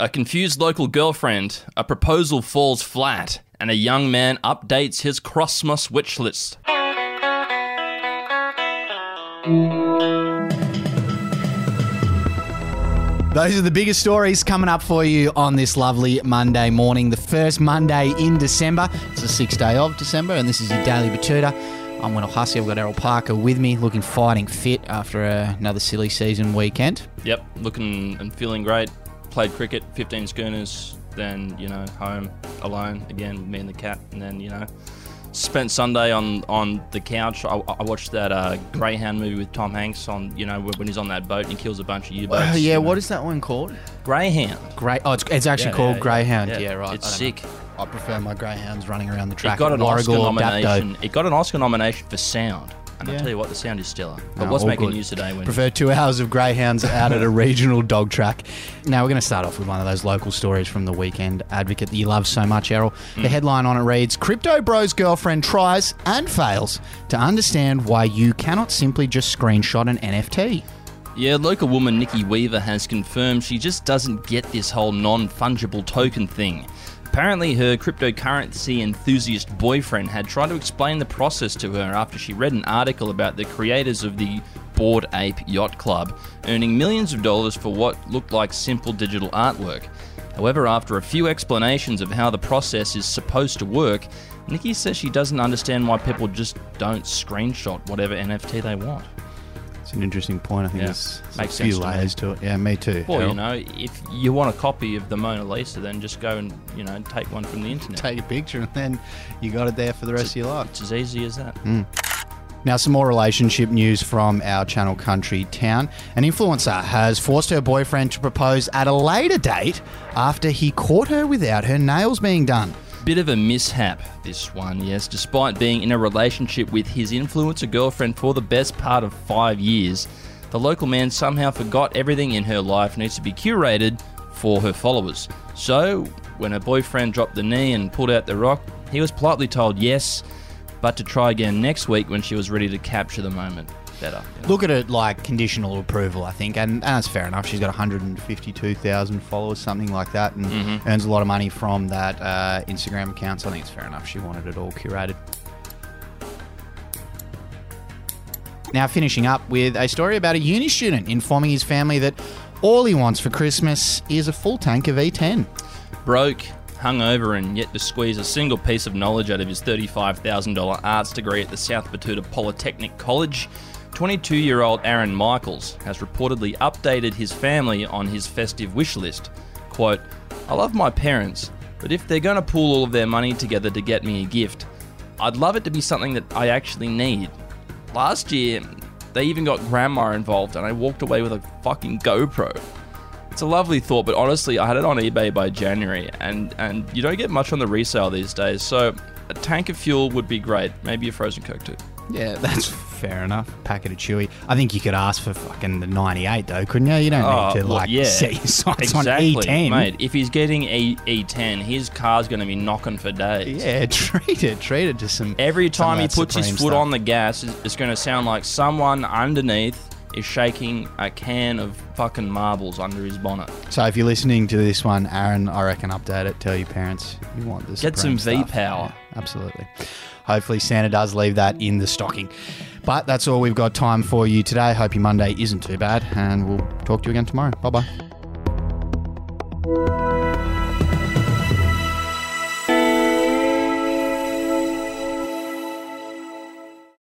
A confused local girlfriend, a proposal falls flat, and a young man updates his Christmas wish list. Those are the biggest stories coming up for you on this lovely Monday morning, the first Monday in December. It's the sixth day of December, and this is your Daily Betoota. I'm Wendell Hussey. I've got Errol Parker with me, looking fighting fit after another silly season weekend. Yep, looking and feeling great. Played cricket, 15 schooners, then, you know, home alone again with me and the cat, and then, you know, spent Sunday on on the couch. I, I watched that uh, Greyhound movie with Tom Hanks on, you know, when he's on that boat and he kills a bunch of U-boats. Uh, yeah, you know. what is that one called? Greyhound. Grey. Oh, it's, it's actually Yeah, called yeah, Greyhound. yeah. Yeah, right. It's I sick. know. I prefer my greyhounds running around the track. It got an Oscar Warragul or Dapto. nomination. It got an Oscar nomination for sound, and I Yeah. tell you what, the sound is stellar. But No, what's making good. news today? When Prefer two hours of greyhounds out at a regional dog track. Now we're going to start off with one of those local stories from the Weekend Advocate that you love so much, Errol. The hmm. headline on it reads: "Crypto Bro's girlfriend tries and fails to understand why you cannot simply just screenshot an NFT." Yeah, local woman Nikki Weaver has confirmed she just doesn't get this whole non fungible token thing. Apparently, her cryptocurrency enthusiast boyfriend had tried to explain the process to her after she read an article about the creators of the Bored Ape Yacht Club earning millions of dollars for what looked like simple digital artwork. However, after a few explanations of how the process is supposed to work, Nikki says she doesn't understand why people just don't screenshot whatever NFT they want. It's an interesting point. I think Yeah. there's, there's Makes a few sense to layers to it. Yeah, me too. Well, Errol. you know, if you want a copy of the Mona Lisa, then just go and you know take one from the internet. take a picture and then you got it there for the rest of your life. It's as easy as that. Hmm. Now, some more relationship news from our Channel Country town. An influencer has forced her boyfriend to propose at a later date after he caught her without her nails being done. Bit of a mishap, this one, yes. Despite being in a relationship with his influencer girlfriend for the best part of five years, the local man somehow forgot everything in her life needs to be curated for her followers. So, when her boyfriend dropped the knee and pulled out the rock, he was politely told yes, but to try again next week when she was ready to capture the moment better. you know. Look at it like conditional approval, I think, and, and that's fair enough. She's got 152,000 followers, something like that, and earns a lot of money from that uh, Instagram account. So I think it's fair enough. She wanted it all curated. Now, finishing up with a story about a uni student informing his family that all he wants for Christmas is a full tank of E E10. broke, hungover, and yet to squeeze a single piece of knowledge out of his $35,000 arts degree at the South Betoota Polytechnic College, 22 year old Aaron Michaels has reportedly updated his family on his festive wish list. Quote, I love my parents, but if they're going to pool all of their money together to get me a gift, I'd love it to be something that I actually need. Last year, they even got grandma involved, and I walked away with a fucking GoPro. It's a lovely thought, but honestly, I had it on eBay by January, and and you don't get much on the resale these days. So a tank of fuel would be great. Maybe a frozen coke too. Yeah, that's fair enough. Packet of Chewy. I think you could ask for fucking the 98 though, couldn't you? You don't Oh, need to well, like yeah. set your sights exactly, on E10. mate. If he's getting E ten, his car's going to be knocking for days. Yeah, treat it, treat it to some. Every some of time he that puts his Supreme foot stuff. on the gas, it's it's going to sound like someone underneath is shaking a can of fucking marbles under his bonnet. So if you're listening to this one, Aaron, I reckon update it. Tell your parents you want this. Get some V-power. absolutely. Hopefully Santa does leave that in the stocking. But that's all we've got time for you today. Hope your Monday isn't too bad, and we'll talk to you again tomorrow. Bye bye.